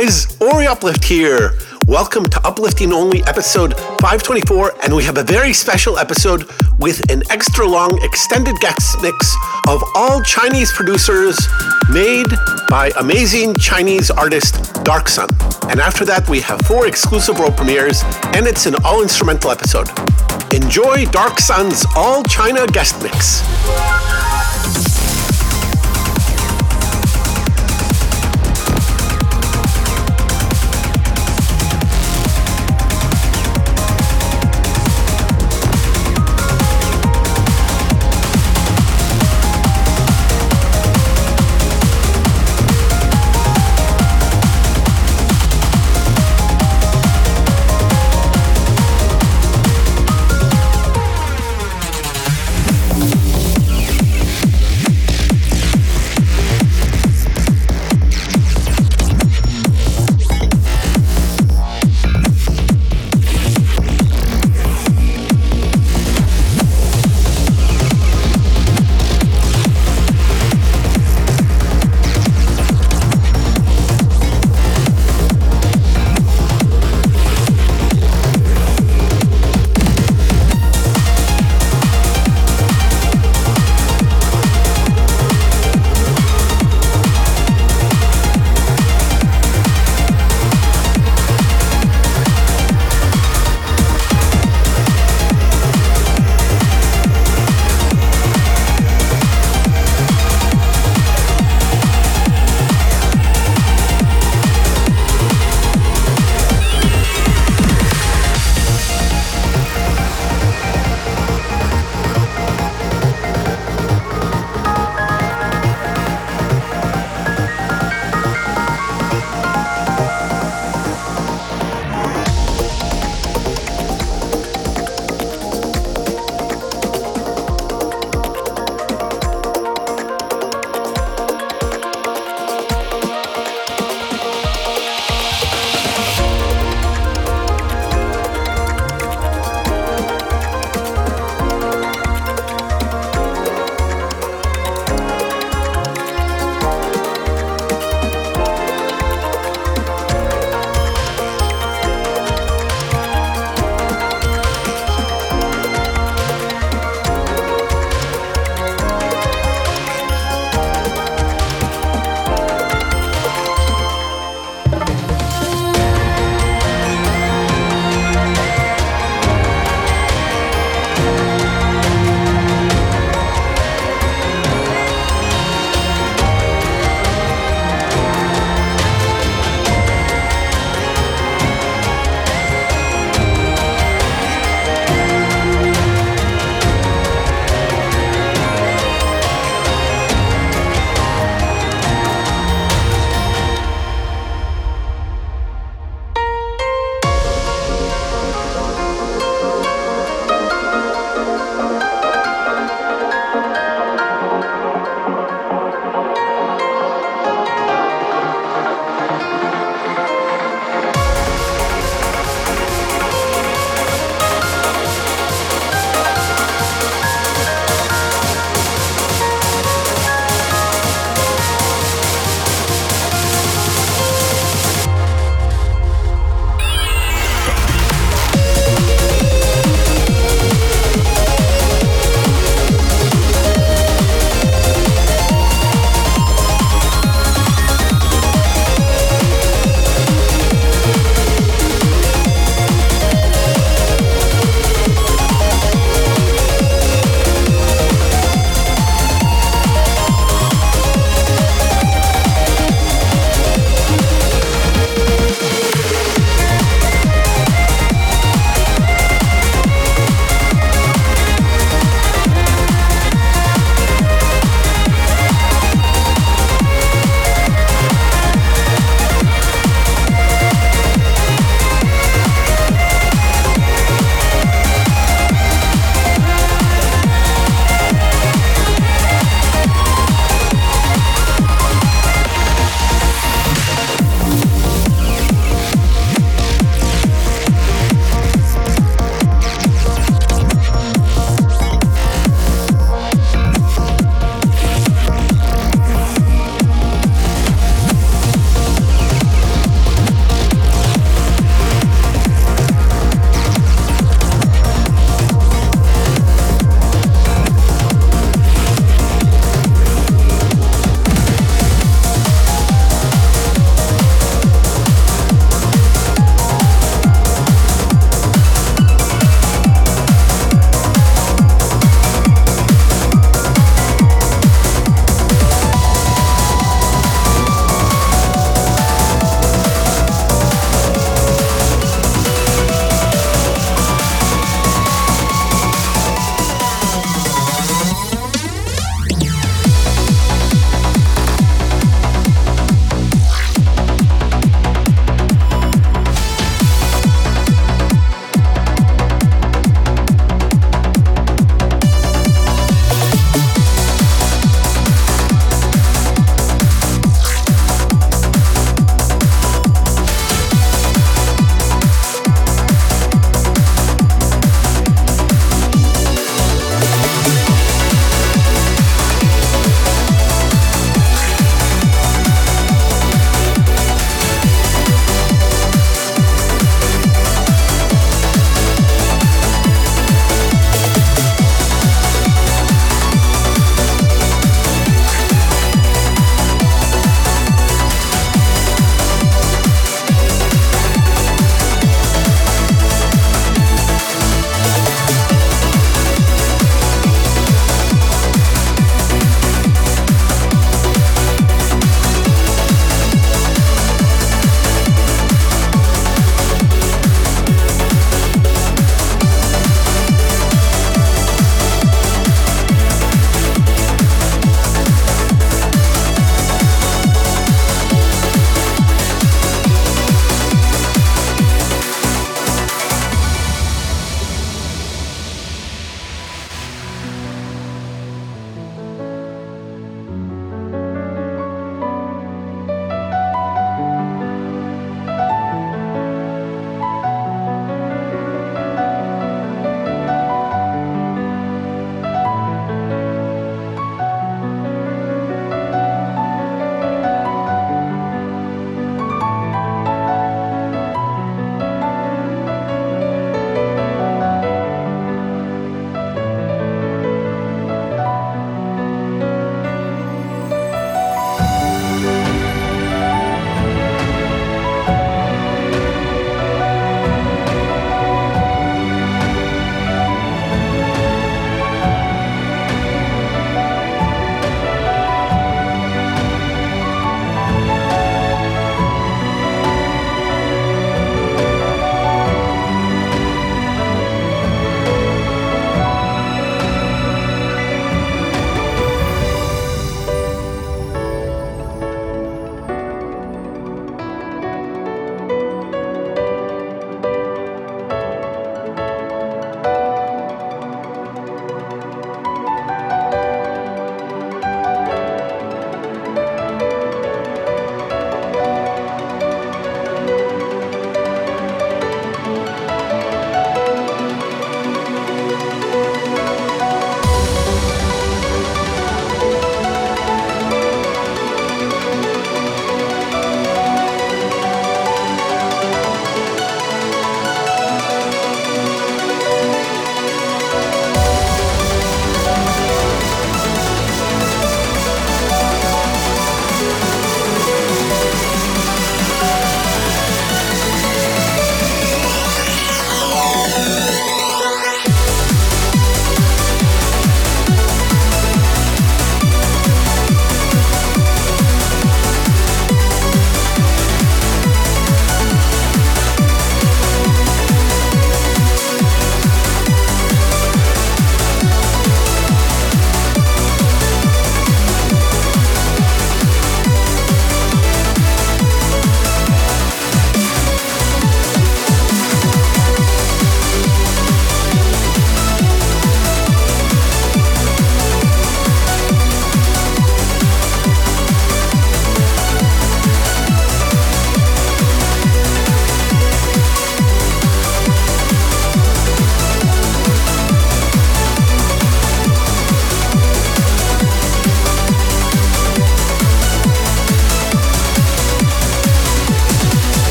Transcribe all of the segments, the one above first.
guys, Ori Uplift here. Welcome to Uplifting Only episode 524, and we have a very special episode with an extra long extended guest mix of all Chinese producers made by amazing Chinese artist Dark Sun. And after that, we have four exclusive world premieres, and it's an all instrumental episode. Enjoy Dark Sun's All China guest mix.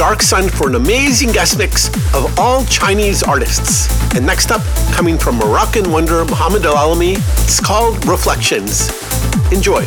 Dark Sun for an amazing guest mix of all Chinese artists. And next up, coming from Moroccan wonder Mohamed El Alami, it's called Reflections. Enjoy.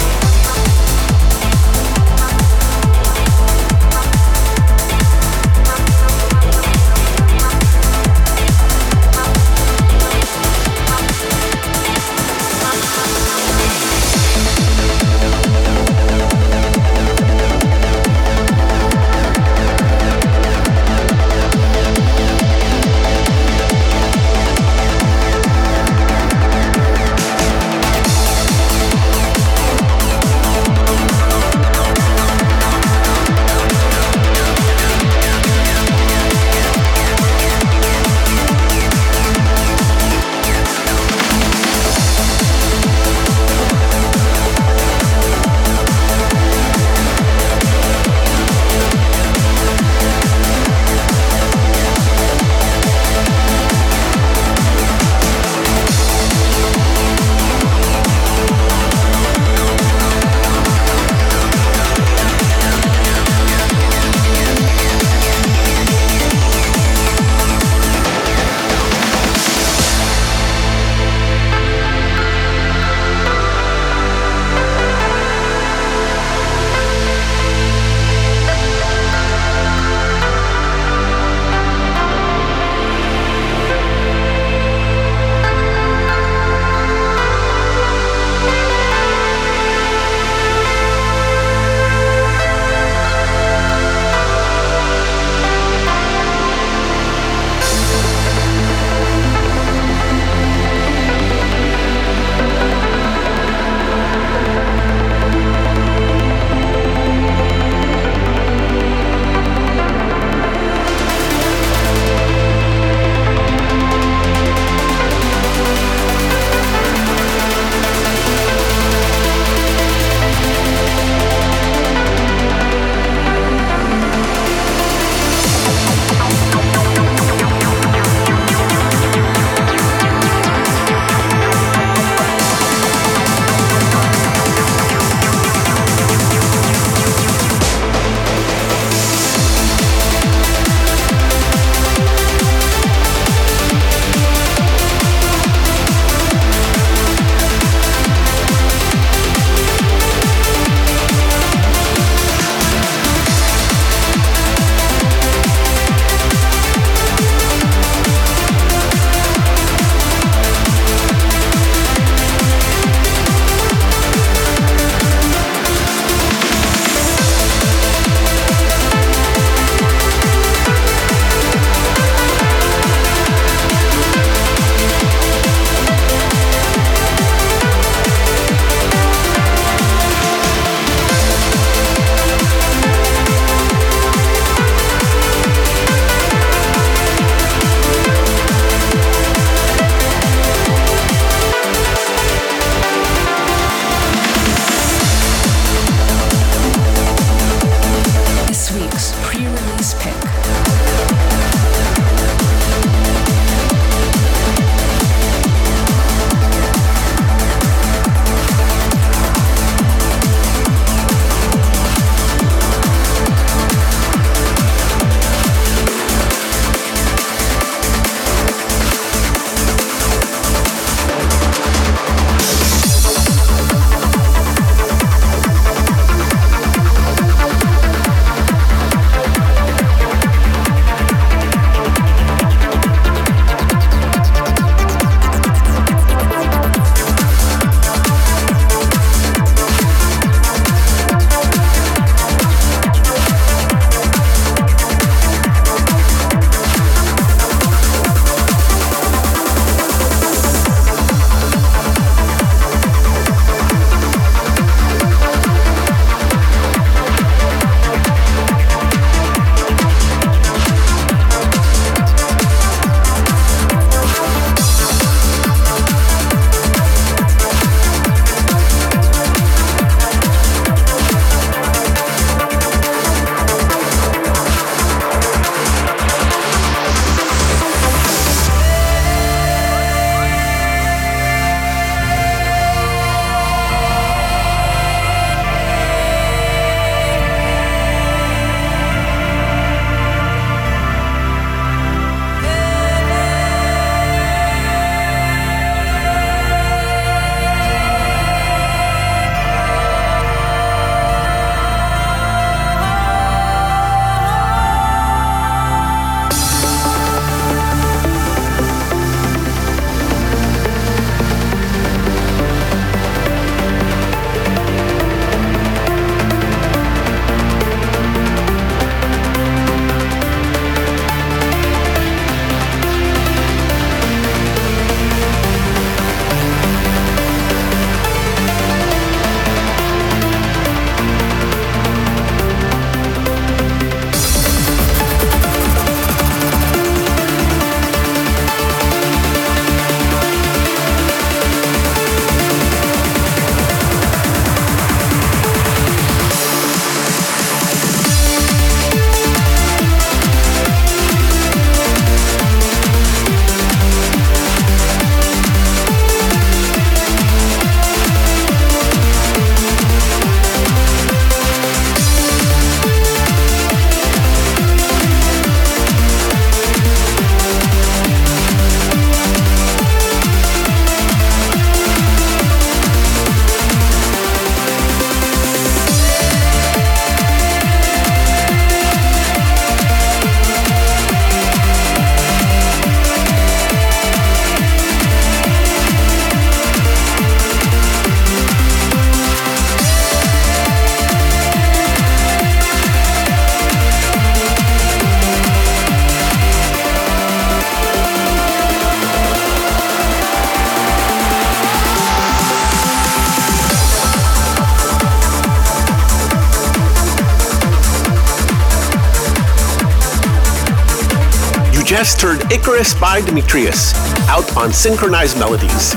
Just heard Icarus by Demetrius, out on Synchronized Melodies.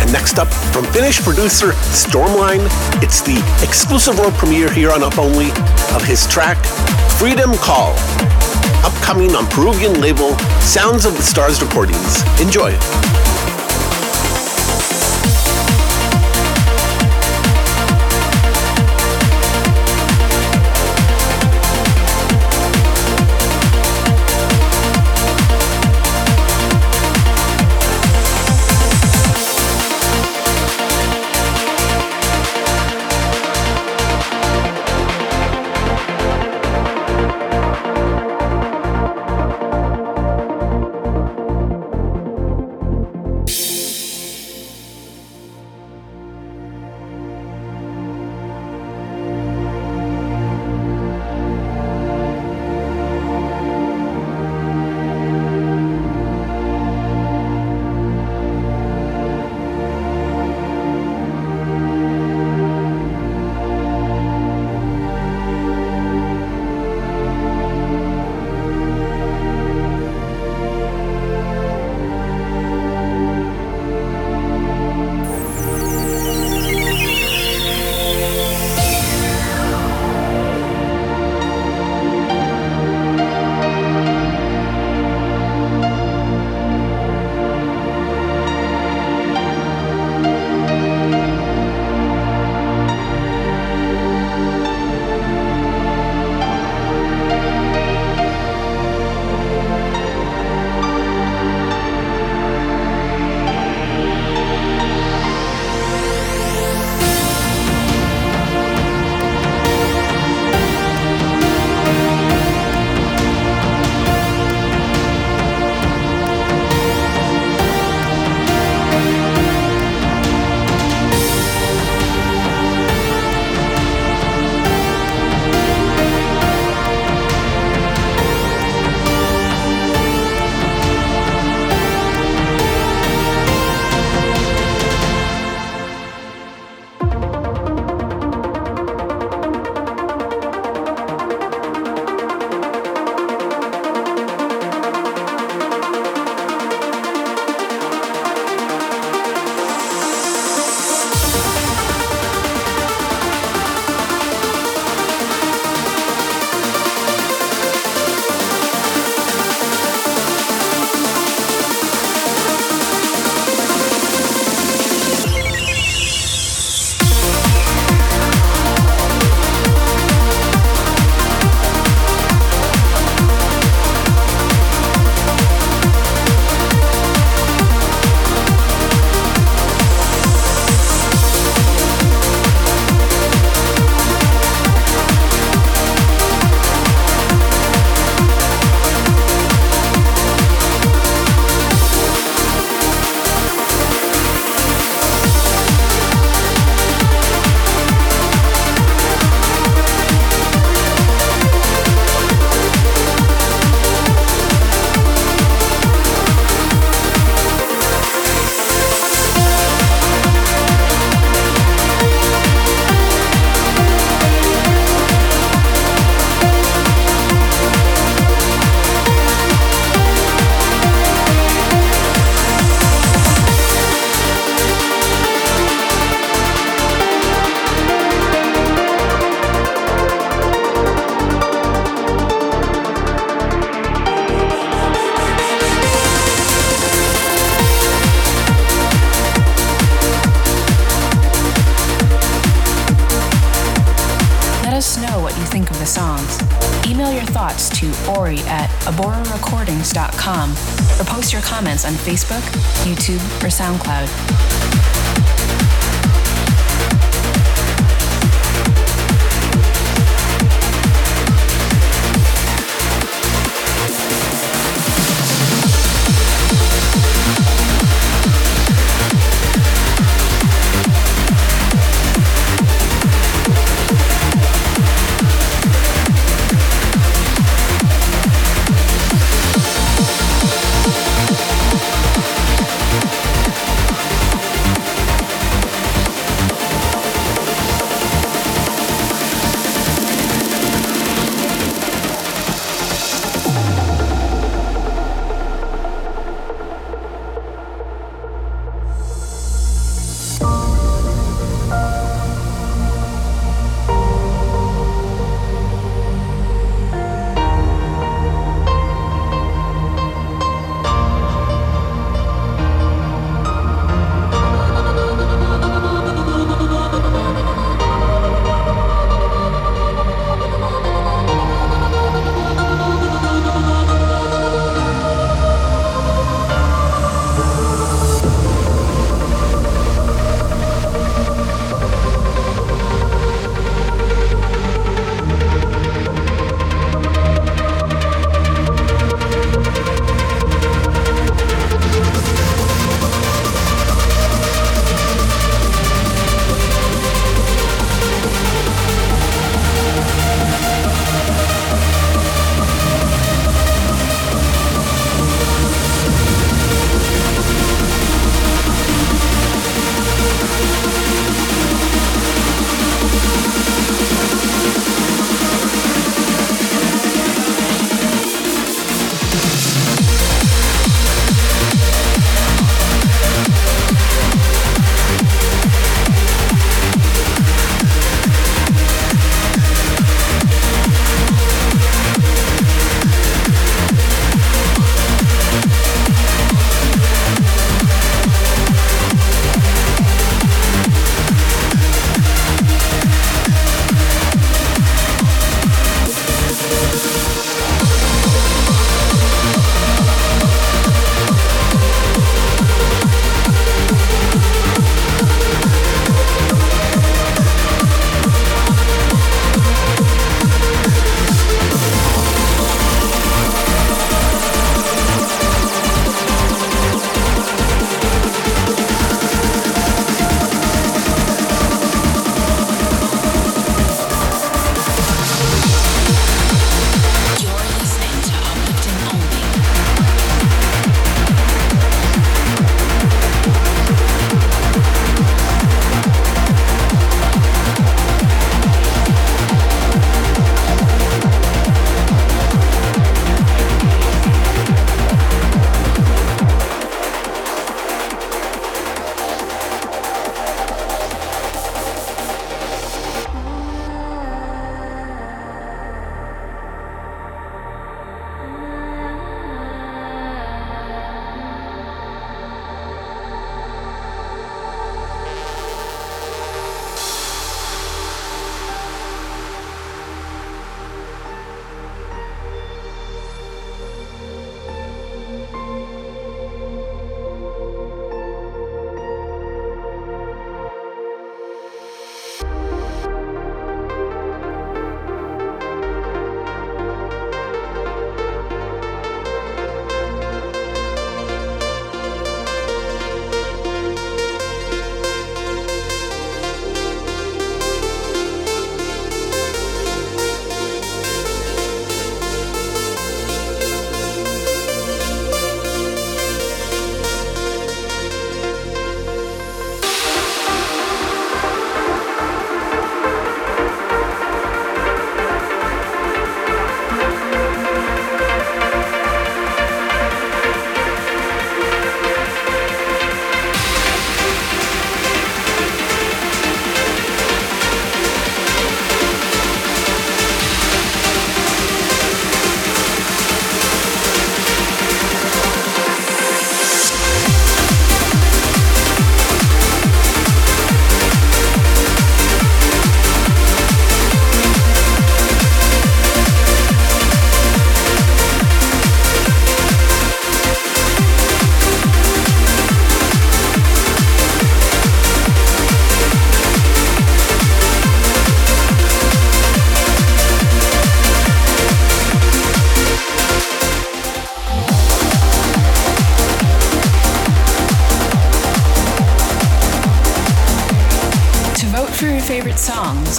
And next up, from Finnish producer Stormline, it's the exclusive world premiere here on Up Only of his track Freedom Call, upcoming on Peruvian label Sounds of the Stars Recordings. Enjoy. Comments on Facebook, YouTube, or SoundCloud.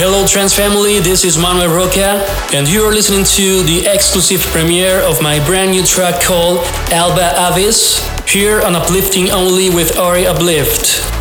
Hello, trance family, this is Manuel Roca, and you are listening to the exclusive premiere of my brand new track called Alba Avis, here on Uplifting Only with Ori Uplift.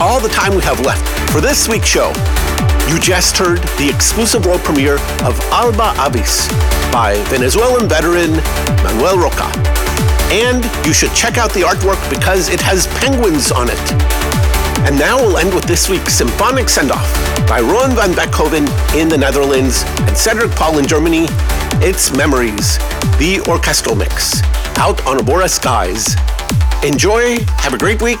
All the time we have left for this week's show. You just heard the exclusive world premiere of Alba Avis by Venezuelan veteran Manuel Roca. And you should check out the artwork because it has penguins on it. And now we'll end with this week's symphonic send-off by Rowan van Beckhoven in the Netherlands and Cedric Paul in Germany. It's Memories, the orchestral mix, out on Abora Skies. Enjoy, have a great week,